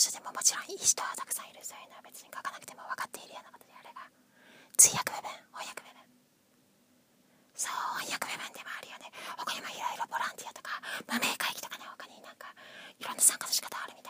所でももちろんいい人はたくさんいる。そういうのは別に書かなくても分かっているようなことであれば。通訳部分翻訳部分。そう翻訳部分でもあるよね。他にもいろいろボランティアとか無名会議とかね他になんかいろんな参加の仕方あるみたい